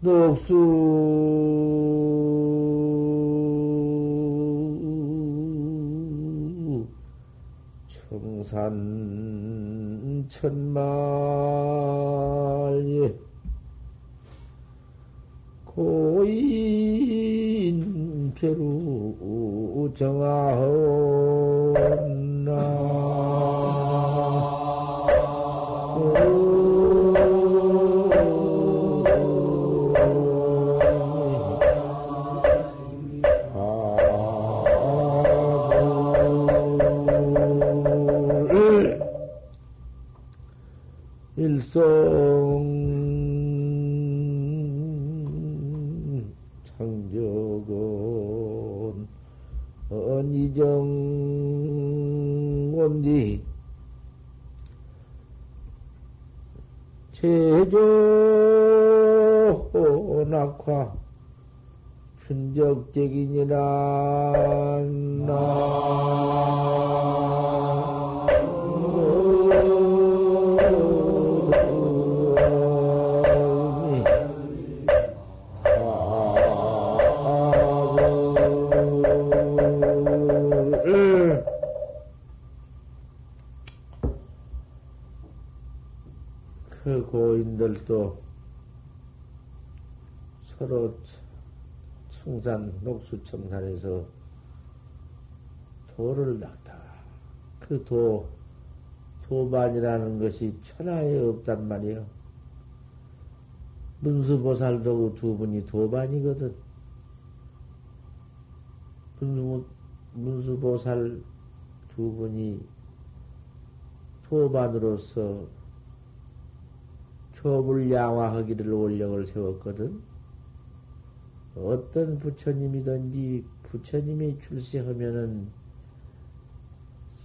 녹수. 청산 천만리 고인 별우 정하옵 일성 창적은 언이정 원디 제조 낙화 춘적적이니라 그 고인들도 서로 청산, 녹수 청산에서 도를 낚다가 그 도, 도반이라는 것이 천하에 없단 말이에요. 문수보살도 두 분이 도반이거든. 문수, 문수보살 두 분이 도반으로서 초불 양화하기를 원령을 세웠거든. 어떤 부처님이든지 부처님이 출세하면은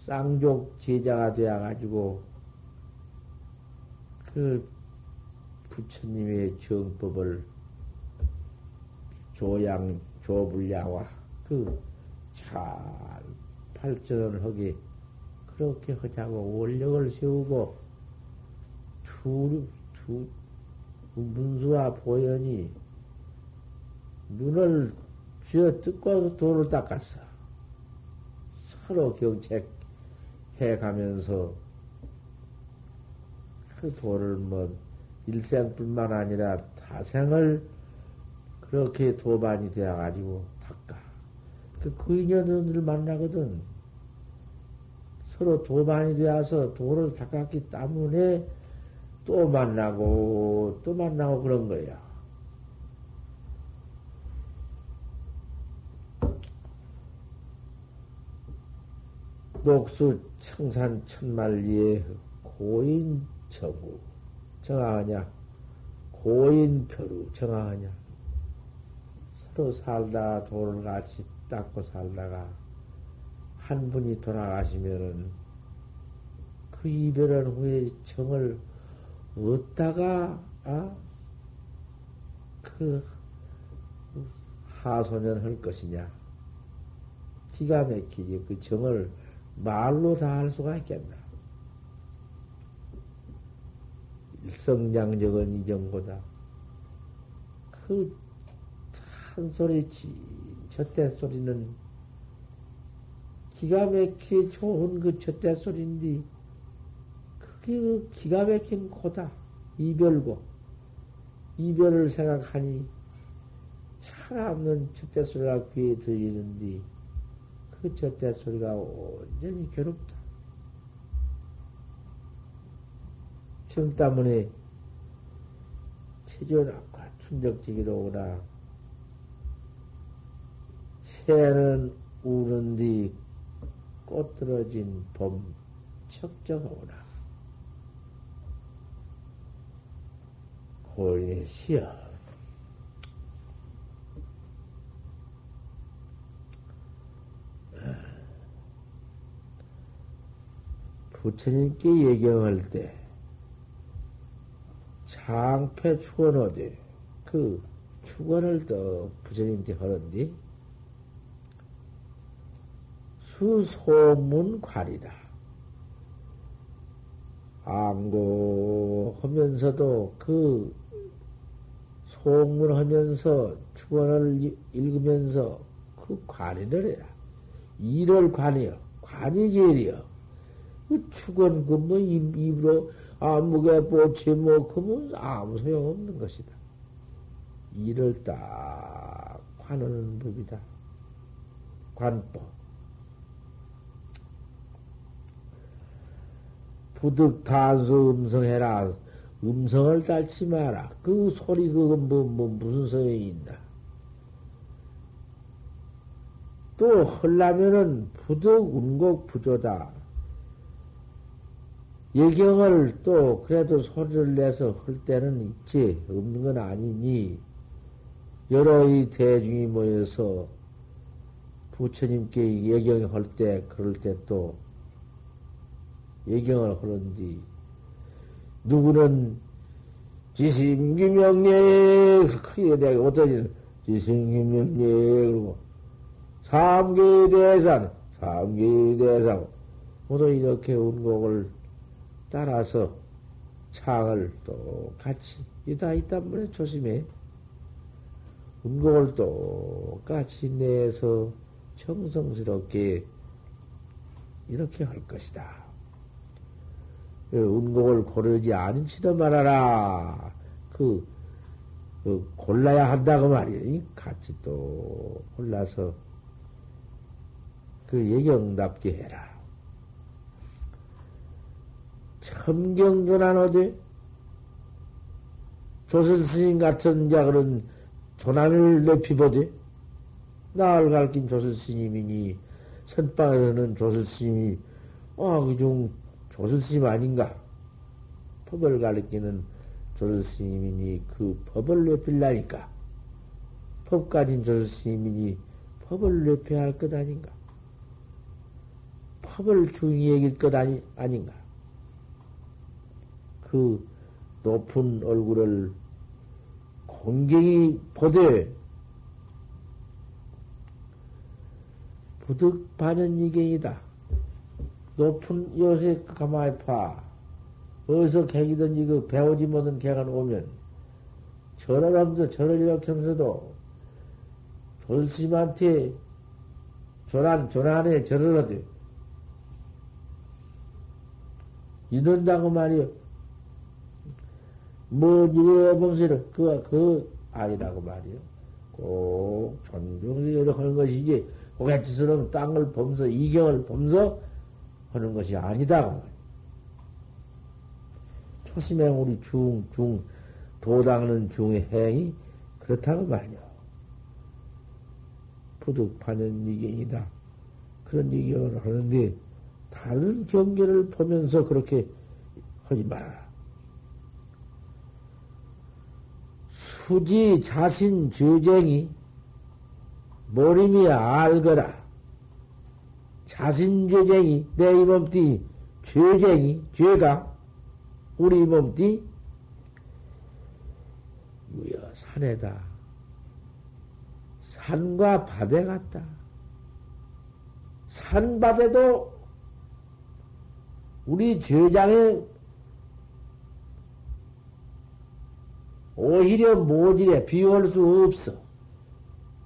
쌍족 제자가 되어가지고 그 부처님의 정법을 조양, 조불양화, 그잘 발전을 하게 그렇게 하자고 원력을 세우고 두, 두, 문수와 보현이 눈을 쥐어 뜯고 돌을 닦았어. 서로 경책해 가면서 그 돌을 뭐 일생뿐만 아니라 타생을 그렇게 도반이 되어가지고 닦아. 그, 그 인연을 만나거든. 서로 도반이 되어서 돌을 닦았기 때문에 또 만나고 또 만나고 그런 거야. 녹수 청산 천만리에 고인 정우. 정하하냐 고인 표루 정하하냐 서로 살다 돌을 같이 닦고 살다가 한 분이 돌아가시면은 그 이별한 후에 정을 얻다가 아? 그 하소년 할 것이냐 기가 막히게 그 정을 말로 다 할 수가 있겠나. 일성량적은 이정보다 그 찬소리 첫대 소리는 기가 막히 좋은 그 첫대 소리인데 그 기가 막힌 고다 이별고 이별을 생각하니 차없는 첫대 소리가 귀에 들리는데 그 첫대 소리가 온전히 괴롭다. 정 때문에 체조낙과 춘적지기로 오나 새는 우는 뒤꽃 떨어진 봄 척정오나 고인의 시여 부처님께 예경할 때 장패 축원어디? 그 축원을 더 부처님께 하는디 수소문괄이라 암고 하면서도 그 통문하면서 축원을 읽으면서 그 관의를 해라. 일을 관이여. 관이 제일이여. 그 축원 그뭐 입으로 아무개 보채 뭐 그뭐 아무 소용 없는 것이다. 일을 딱 관하는 법이다. 관법. 부득 단수 음성해라. 음성을 달지 마라. 그 소리 그건 뭐, 뭐 무슨 소용이 있나? 또 헐라면은 부득 운곡 부조다. 예경을 또 그래도 소리를 내서 할 때는 있지 없는 건 아니니 여러 이 대중이 모여서 부처님께 예경을 할 때 그럴 때 또 예경을 하는지 누구는 지심규명예 크게 내가 어떠지 지심규명예 그러고 삼계대산 삼계대상. 모두 이렇게 운곡을 따라서 창을 또 같이 이다 있단 말에 조심해 운곡을 또 같이 내서 정성스럽게 이렇게 할 것이다. 그 운곡을 고르지 않지도 말아라. 그, 그 골라야 한다고 말이야. 같이 또 골라서 그 예경답게 해라. 참경전한 어디 조선 스님 같은 자 그런 조난을 높이보지 나를 가르친 조선 스님이니 선방에서는 조선 스님이 아 그중 조선 스님 아닌가? 법을 가르치는 조선 스님이니 그 법을 높일라니까. 법 가진 조선 스님이니 법을 높여야 할 것 아닌가? 법을 중히 여길 것 아니, 아닌가? 그 높은 얼굴을 공경히 보되 부득 반연이경이다. 높은 요새 가만히 파. 어디서 객이든지 그 배우지 못한 객가 오면 절을 하면서 절을 이렇게 하면서도 졸심한테 조난, 조난에 절을 하되 이런다고 말이요. 뭐, 이래 봉쇄를, 그, 그, 아니라고 말이요. 꼭 존중을 하는 것이지, 고갯짓으로 땅을 범서, 이경을 범서, 하는 것이 아니다. 초심에 우리 중, 중, 도당하는 중의 행이 그렇다고 말이야. 부득파는 이경이다. 그런 이경을 하는데, 다른 경계를 보면서 그렇게 하지 마라. 수지 자신 죄쟁이 모림이 알거라. 자신죄쟁이, 내 이몸띠, 죄쟁이, 죄가, 우리 이몸띠, 유여 산에다. 산과 바대 같다. 산바대도 우리 죄장에 오히려 모질에 비올 수 없어.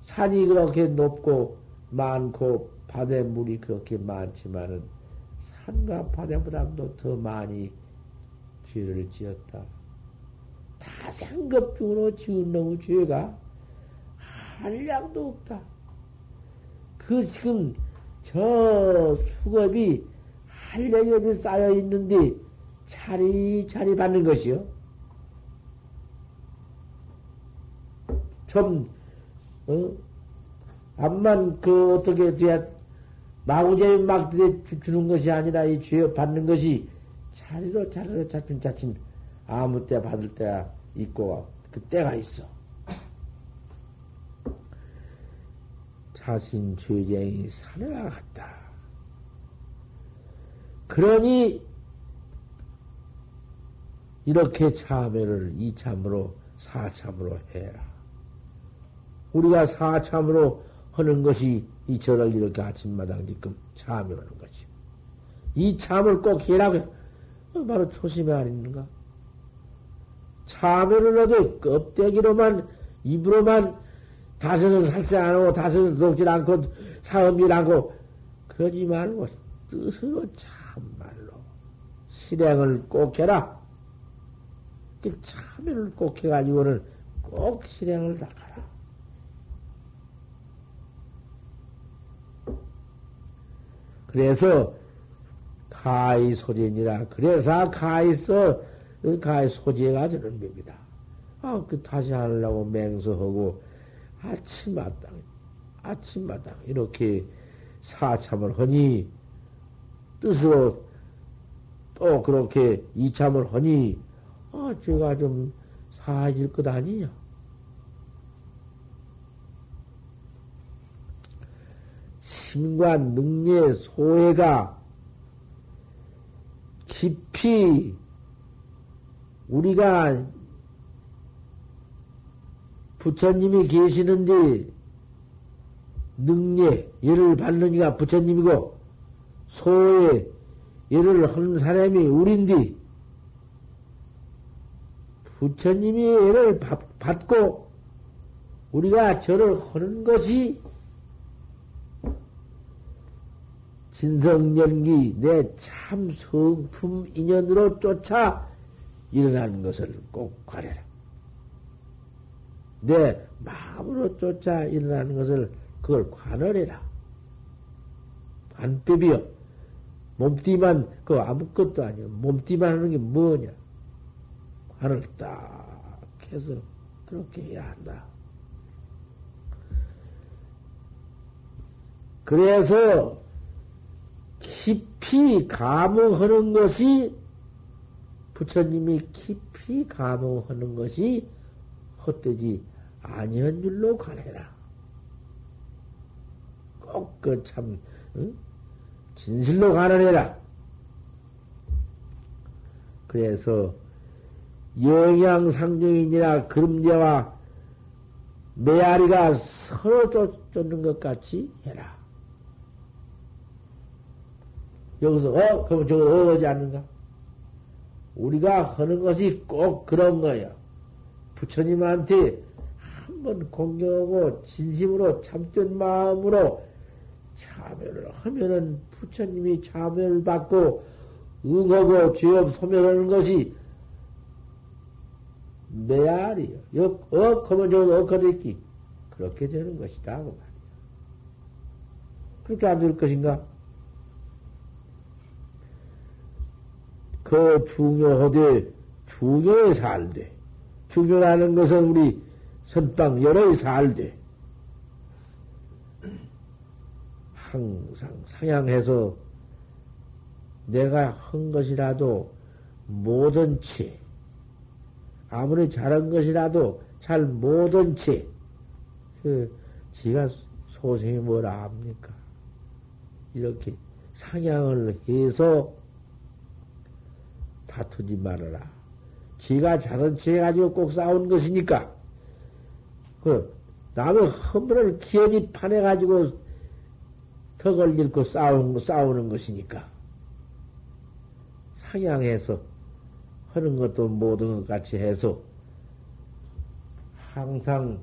산이 그렇게 높고 많고 바닷물이 그렇게 많지만은 산과 바닷보다도 더 많이 죄를 지었다. 다 상급중으로 지은 놈의 죄가 한량도 없다. 그 지금 저 수급이 한량이 쌓여 있는데 차리차리 받는 것이요. 좀, 어? 암만 그 어떻게 돼야 마구제비 막 주는 것이 아니라 이 죄 받는 것이 자리로 자리로 차츰 차츰 아무 때 받을 때가 있고 그 때가 있어. 자신 죄쟁이 산에와 같다. 그러니 이렇게 참회를 이참으로 사참으로 해라. 우리가 사참으로 하는 것이 이 절을 이렇게 아침마당 지금 참여하는 거지. 이 참을 꼭 해라고 어, 바로 초심이 아닌가? 참여를 얻어 껍데기로만, 입으로만 다스는 살세 안 하고, 다스는 녹질 않고, 사음질 않고, 그러지 말고, 뜻으로 참말로, 실행을 꼭 해라. 그 참여를 꼭 해가지고는 꼭 실행을 닦아라. 그래서 가히 소재니라. 그래서 가히서 가히 소재가 되는 겁니다. 아, 그 다시 하려고 맹서하고 아침마당, 아침마당 이렇게 사참을 하니 뜻으로 또 그렇게 이참을 하니 아, 제가 좀 사해질 것 아니냐? 심관 능례 소외가 깊이 우리가 부처님이 계시는데 능례 예를 받느니가 부처님이고 소에 예를 하는 사람이 우린디 부처님이 예를 받고 우리가 절을 하는 것이 진성연기 내 참 성품 인연으로 쫓아 일어나는 것을 꼭 관해라. 내 마음으로 쫓아 일어나는 것을 그걸 관할해라. 반법이요. 몸띠만, 그 아무것도 아니야. 몸띠만 하는 게 뭐냐. 관을 딱 해서 그렇게 해야 한다. 그래서 깊이 감흥하는 것이 부처님이 깊이 감흥하는 것이 헛되지 아니한 줄로 관해라. 꼭 그 참, 응? 진실로 관해라. 그래서 영양상중이니라 그림자와 메아리가 서로 쫓는 것 같이 해라. 여기서, 어? 그럼 저거 어지 않는가? 우리가 하는 것이 꼭 그런 거야. 부처님한테 한번 공경하고 진심으로 참된 마음으로 참여를 하면은 부처님이 참여를 받고 응하고 죄업 소멸하는 것이 메아리요. 역, 억 하면 저거 억하겠기. 그렇게 되는 것이다. 그 말이야. 그렇게 안 될 것인가? 그 중요하되 중요해 살되 중요하는 것은 우리 선방 여러이 살되 항상 상향해서 내가 한 것이라도 모든 채 아무리 잘한 것이라도 잘 모든 채 그, 지가 소생이 뭐라 합니까? 이렇게 상향을 해서 다투지 말아라. 지가 자는 체 해가지고 꼭 싸운 것이니까, 그, 남의 허물을 기어이 파내가지고 덕을 잃고 싸우는, 싸우는 것이니까. 상향해서 하는 것도 모든 것 같이 해서 항상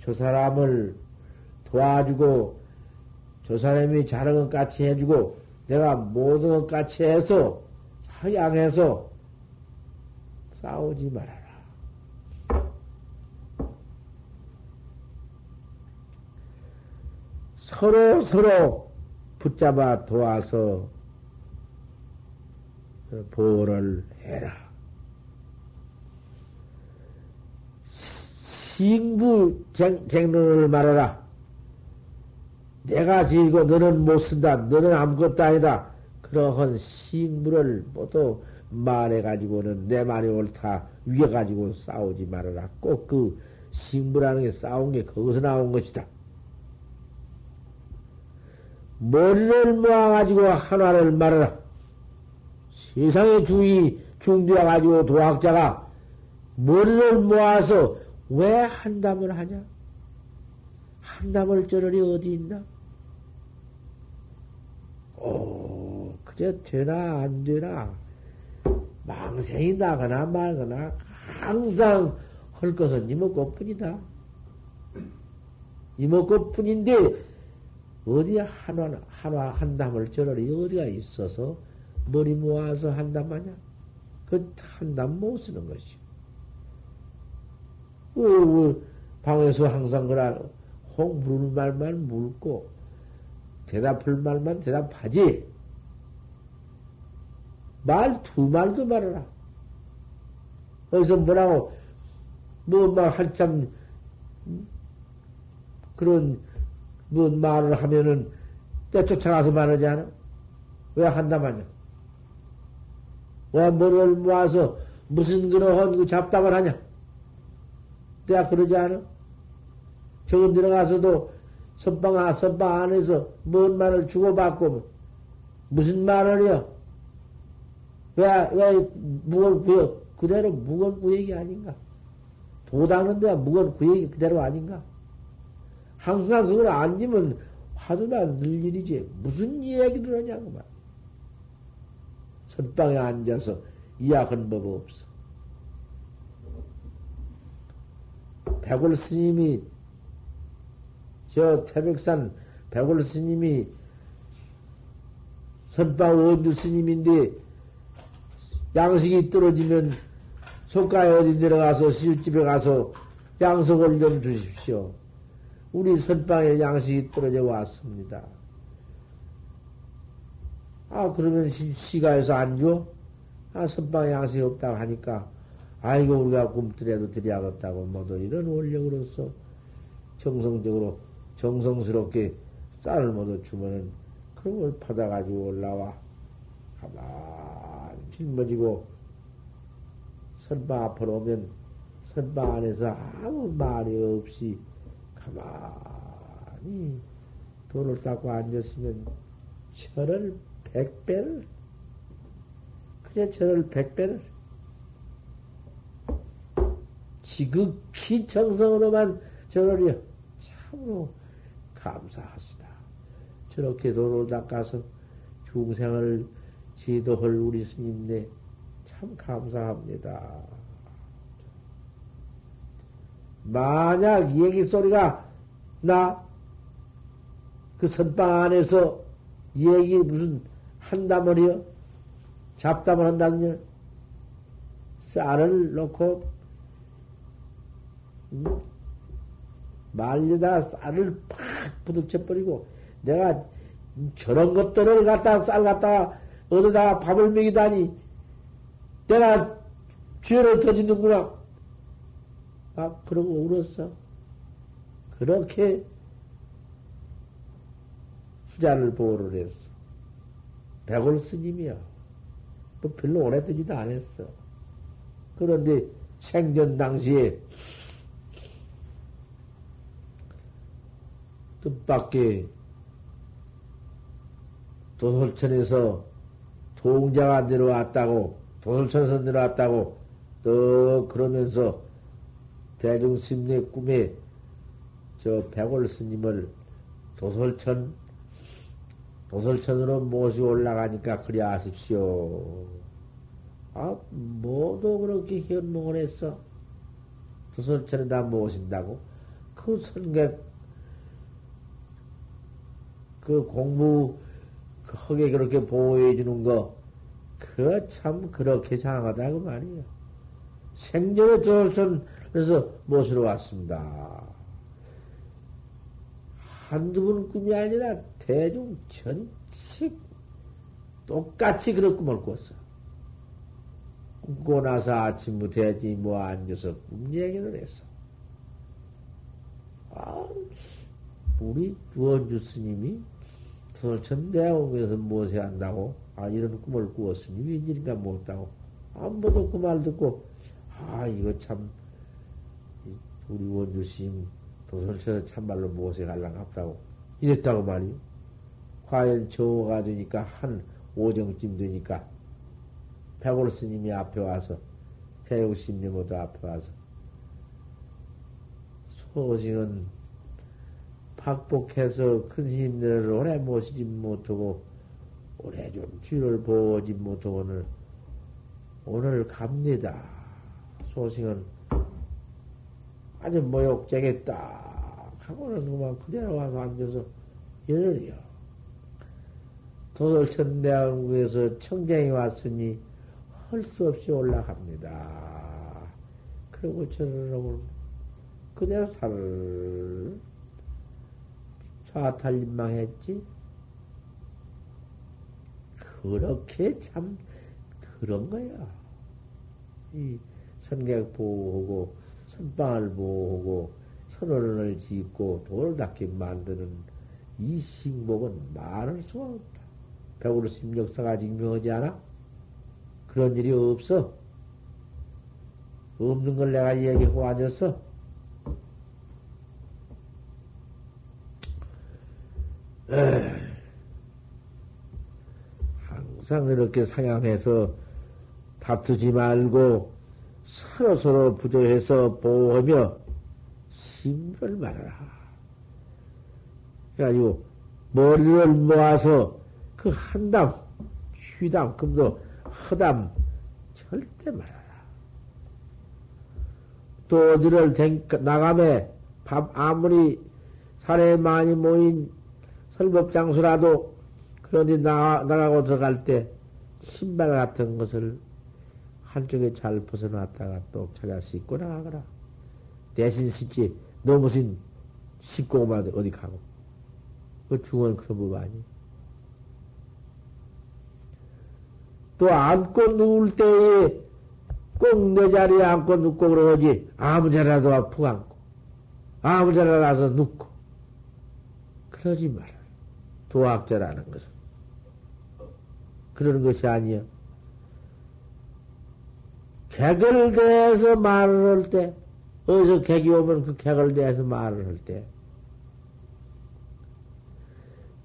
저 사람을 도와주고 저 사람이 잘하는 것 같이 해주고 내가 모든 것 같이 해서 향해서 싸우지 말아라. 서로 서로 붙잡아 도와서 보호를 해라. 싱부 쟁론을 말하라. 내가 지고 너는 못 쓴다. 너는 아무것도 아니다. 그러한 식물을 모두 말해가지고는 내 말이 옳다 위에가지고 싸우지 말아라. 꼭 그 식물하는 게 싸운 게 거기서 나온 것이다. 머리를 모아가지고 하나를 말하라. 세상의 주의 중되어가지고 도학자가 머리를 모아서 왜 한담을 하냐? 한담을 저러리 어디 있나? 오. 그저 되나 안 되나 망생이 나거나 말거나 항상 할 것은 이목고뿐이다. 이목고뿐인데 어디 한화 한화 한담을 저러리 어디가 있어서 머리 모아서 한담하냐? 그 한담 못 쓰는 것이. 왜, 왜 방에서 항상 그라 홍 물을 말만 물고 대답할 말만 대답하지. 말 두 말도 말해라. 어디서 뭐라고 뭐 막 한참 그런 뭐 말을 하면은 때 쫓아가서 말하지 않아? 왜 한다마냐? 왜 머리를 모아서 무슨 그런 그 잡담을 하냐? 내가 그러지 않아? 저건 들어가서도 선방, 아, 선방 안에서 뭔 말을 주고받고 무슨 말을 해요? 왜, 왜 무언구역? 그대로 무언구역이 아닌가? 도당는 데가 무언구역이 그대로 아닌가? 항상 그걸 앉으면 화두만 늘 일이지. 무슨 이야기를 하냐고 말. 선방에 앉아서 이야기한 법 없어. 백월 스님이 저 태백산 백월 스님이 선방 원주 스님인데 양식이 떨어지면 속가에 어디 내려가서 시집에 가서 양석을 좀 주십시오. 우리 선방에 양식이 떨어져 왔습니다. 아, 그러면 시, 가에서안 줘? 아, 선방에 양식이 없다고 하니까, 아이고, 우리가 꿈틀에도 드려야겠다고, 모두 이런 원력으로서 정성적으로, 정성스럽게 쌀을 모두 주면은, 그런 걸 받아가지고 올라와. 가만히 짊어지고, 선방 앞으로 오면, 선방 안에서 아무 말이 없이, 가만히 돈을 닦고 앉았으면 철을 백배를 그래 철을 백배를 지극히 정성으로만 절을요 참으로 감사하시다. 저렇게 돈을 닦아서 중생을 지도할 우리 스님네 참 감사합니다. 만약 얘기 소리가 나 그 선방 안에서 얘기 무슨 한다머리요? 잡담을 한다느냐? 쌀을 넣고 음? 말려다 쌀을 팍 부득쳐버리고 내가 저런 것들을 갖다 쌀 갖다가 어디다가 밥을 먹이다니 내가 죄를 더 짓는구나. 아, 그러고 울었어. 그렇게 수자를 보호를 했어. 백월 스님이야. 뭐 별로 오래 되지도 않았어. 그런데 생전 당시에 뜻밖의 도솔천에서 동자가 내려왔다고, 도솔천에서 내려왔다고, 또 그러면서 대중심내 꿈에 저 백월 스님을 도솔천, 도솔천으로 모시고 올라가니까 그리 아십시오. 아, 모두 그렇게 현몽을 했어. 도솔천에다 모신다고. 그 선객, 그 공부, 그 흙에 그렇게 보호해 주는 거, 그 참 그렇게 장하다고 말이야. 생전에 도솔천 그래서 모시러 왔습니다. 한두 번 꿈이 아니라 대중 전체 똑같이 그런 꿈을 꿨어. 꿈고 나서 아침부터 해지 뭐 앉아서 꿈 얘기를 했어. 아, 우리 원주 스님이 도대천 대학원에서 무엇을 한다고? 아, 이런 꿈을 꾸었으니 웬일인가 못다고. 아무도 그 말 듣고, 아, 이거 참, 우리 원주 스님 도솔쳐서 참말로 무엇에 갈랑갑다고 이랬다고 말이요. 과연 저가 되니까 한 오정쯤 되니까 백월 스님이 앞에 와서 태육 스님모두 앞에 와서 소식은 박복해서 큰 스님들을 오래 모시지 못하고 오래 좀 뒤를 보지 못하고 오늘 오늘 갑니다. 소승은 아주 딱 하고는 그만 그대로 와서 앉아서 열을요. 도솔천대왕국에서 청쟁이 왔으니 할 수 없이 올라갑니다. 그리고 저러고 그대로 살을 좌탈림망했지. 그렇게 참 그런 거야. 이 선객 보호하고 선방을 보호하고 선언을 짓고 돌을 닦게 만드는 이 식목은 말할 수가 없다. 백으로 심력사가 증명하지 않아? 그런 일이 없어. 없는 걸 내가 얘기하고 앉았어. 항상 이렇게 상향해서 다투지 말고 서로 서로 부조해서 보호하며 심을 말하라. 그래가지고 머리를 모아서 그 한담, 쉬담, 금도 허담 절대 말하라. 또 어디를 나감에 밥 아무리 사례 많이 모인 설법장수라도 그런데 나, 나가고 들어갈 때 신발 같은 것을 한쪽에 잘 벗어놨다가 또 찾아 씻고 나가거라. 대신 씻지. 너 무슨 씻고 오면 어디 가고. 그 중원 그런 법 아니. 또 앉고 누울 때에 꼭 내 자리에 앉고 눕고 그러지. 아무 자리라도 아프고 앉고. 아무 자리나 가서 눕고. 그러지 마라. 도학자라는 것은. 그러는 것이 아니여. 객을 대해서 말을 할 때, 어디서 객이 오면 그 객을 대해서 말을 할 때,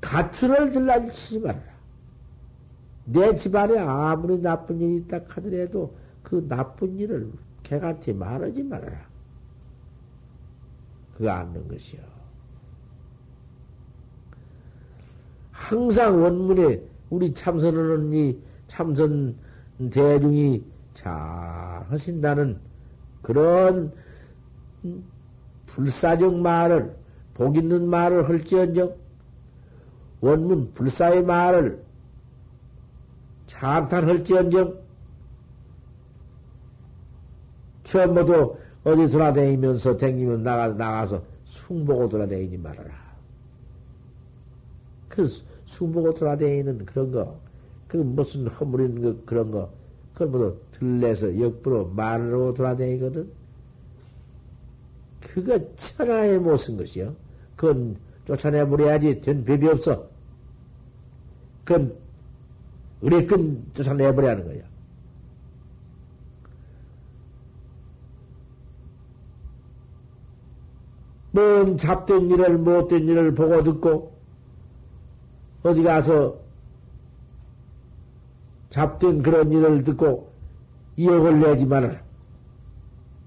가출을 들라치지 말아라. 내 집안에 아무리 나쁜 일이 있다 하더라도 그 나쁜 일을 객한테 말하지 말아라. 그거 않는 것이요. 항상 원문에 우리 참선하는 이 참선 대중이 잘 하신다는 그런 불사적 말을, 복 있는 말을 할지언정, 원문 불사의 말을 참탄할지언정, 처음 모두 어디 돌아다니면서 댕기면 나가, 나가서 숭보고 돌아다니지 말아라. 그 숭보고 돌아다니는 그런 거, 그 무슨 허물인 거, 그런 거, 그걸 모두 들레서 역부로 말로 돌아다니거든. 그거 천하에 못쓴 것이요. 그건 쫓아내버려야지 된 법이 없어. 그건 의뢰끈 쫓아내버려야 하는 거야. 뭔 잡된 일을 못된 일을 보고 듣고 어디 가서 잡된 그런 일을 듣고 이용을 내지 말아라.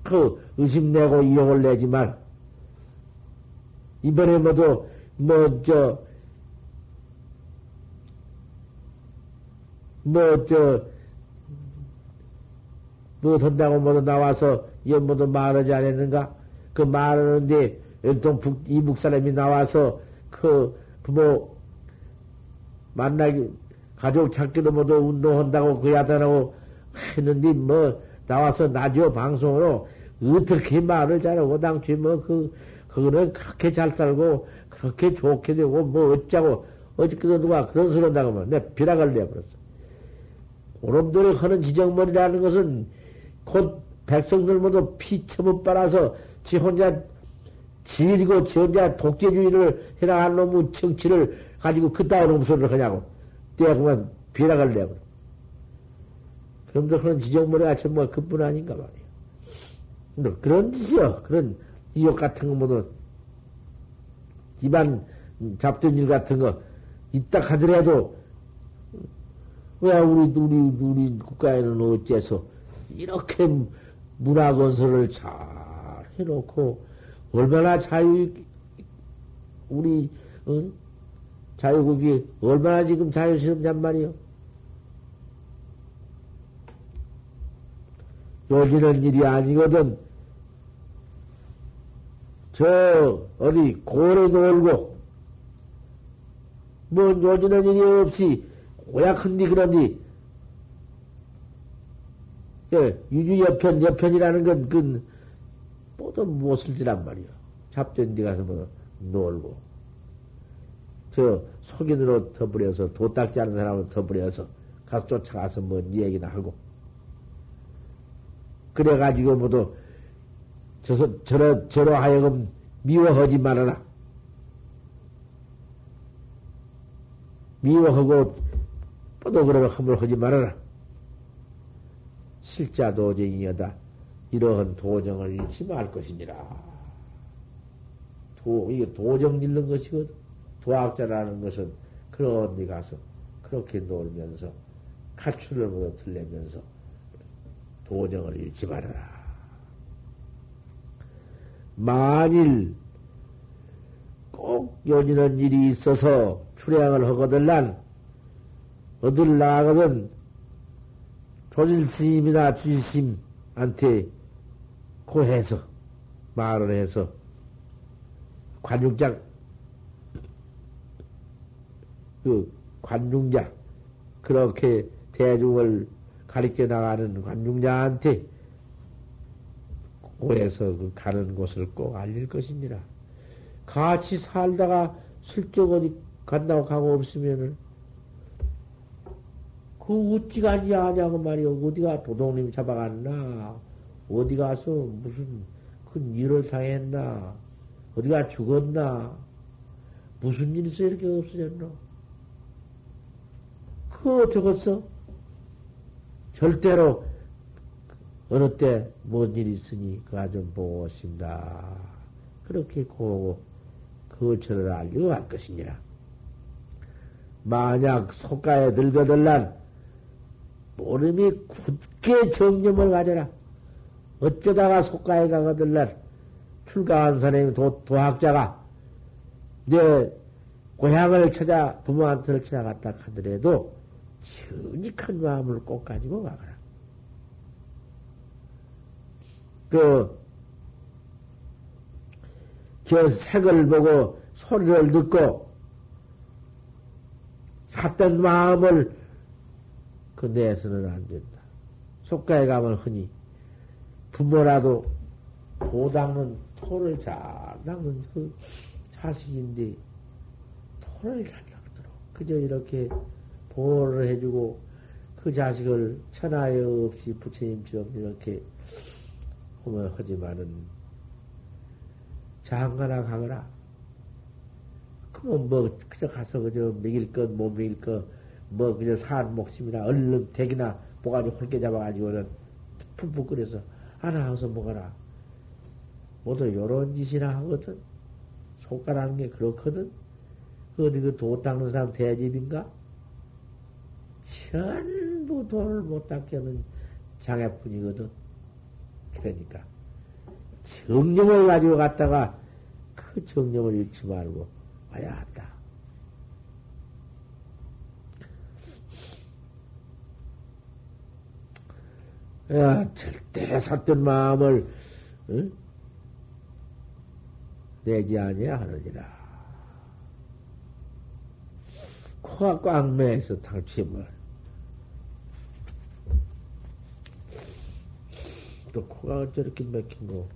그 의심 내고 이용을 내지 말. 이번에 모두 뭐 저 뭐저뭐 모두 나와서 이 모두 말하지 않았는가? 그 말하는데 연통 이북 사람이 나와서 그 부모 만나기 가족 찾기도 모두 운동한다고 그 야단하고 했는데 뭐 나와서 라디오 방송으로 어떻게 말을 잘하고 당시 뭐 그 그거는 그렇게 잘 살고 그렇게 좋게 되고 뭐 어쩌고 어저께도 누가 그런 소리 한다고 하면 내 비락을 내버렸어. 오놈들이 하는 지정머리라는 것은 곧 백성들 모두 피처못 빨아서 지 혼자 지리고 지 혼자 독재주의를 해나갈 놈의 정치를 가지고 그따위 놈 소리를 하냐고. 떼어보면 비락을 내버려. 그럼도 그런 지정머리가 전부 그뿐 아닌가 말이야. 그런 짓이요. 그런 이욕 같은 거 모두 집안 잡던 일 같은 거 있다 하더라도 왜 우리 우리 우리 국가에는 어째서 이렇게 문화 건설을 잘 해놓고 얼마나 자유 우리 응? 자유국이 얼마나 지금 자유스럽냔 말이요. 요지는 일이 아니거든. 저, 어디, 고래 놀고, 뭐, 요지는 일이 없이, 고약한디 그런디, 예, 유주 여편, 여편이라는 건, 그, 뭐도 못쓸지란 말이야. 잡된 데 가서 뭐, 놀고. 저, 속인으로 더불여서, 도닦지 않은 사람을 더불여서, 가서 쫓아가서 뭐, 얘기나 하고. 그래가지고 모두 저서, 저러, 저러 하여금 미워하지 말아라. 미워하고 뻗어그러는 함을 하지 말아라. 실자 도정이여다. 이러한 도정을 잃지 말 것이니라. 도, 이게 도정 잃는 것이거든. 도학자라는 것은 그런 데 가서 그렇게 놀면서 가출을 모두 들려면서 도정을 잃지 말아라. 만일 꼭 요지는 일이 있어서 출양을 하거들란 어딜 나가거든 조질 스님이나 주지스님한테 고해서 말을 해서 관중장 그 관중자 그렇게 대중을 가리켜 나가는 관중자한테 고해서 그 가는 곳을 꼭 알릴 것이니라. 같이 살다가 슬쩍 어디 간다고 가고 없으면은 그 어찌 가지 아냐고 말이요. 어디가 도둑님 잡아갔나? 어디 가서 무슨 큰 일을 당했나? 어디가 죽었나? 무슨 일이 있어 이렇게 없어졌노? 그거 적었어? 절대로 어느 때 뭔 일이 있으니 그가 좀 보고 오십니다. 그렇게 고고 거처를 알리고 갈 것이니라. 만약 속가에 늙어들란 모름이 굳게 정념을 가져라. 어쩌다가 속가에 가거들란 출가한 선생님 도, 도학자가 내 고향을 찾아 부모한테를 찾아갔다 하더라도 정직한 마음을 꼭 가지고 가거라. 그, 저 색을 보고 소리를 듣고 샀던 마음을 그 내서는 안 된다. 속가에 가면 흔히 부모라도 도 닦는 토를 잘 닦는 그 자식인데 토를 잘 닦도록 그저 이렇게 보호를 해주고 그 자식을 천하에 없이 부처님처럼 이렇게 하면 하지만은 장가나 가거라. 그럼 뭐 그저 가서 그저 먹일 것 못 먹일 것 뭐 그저 산 목숨이나 얼른 댁이나 뭐가지 홀게 잡아가지고는 푹푹 끓여서 하나 와서 먹어라. 모두 요런 짓이나 하거든. 손가락한 게 그렇거든. 그 어디 그도 닦는 사람 대집인가? 전부 돈을 못 닦게 하는 장애뿐이거든. 그러니까 정념을 가지고 갔다가 그 정념을 잃지 말고 와야 한다. 야, 절대 샀던 마음을 응? 내지 아니야 하느니라. 코가 꽉 매서 당침을 또 코가 저렇게 막힌 거.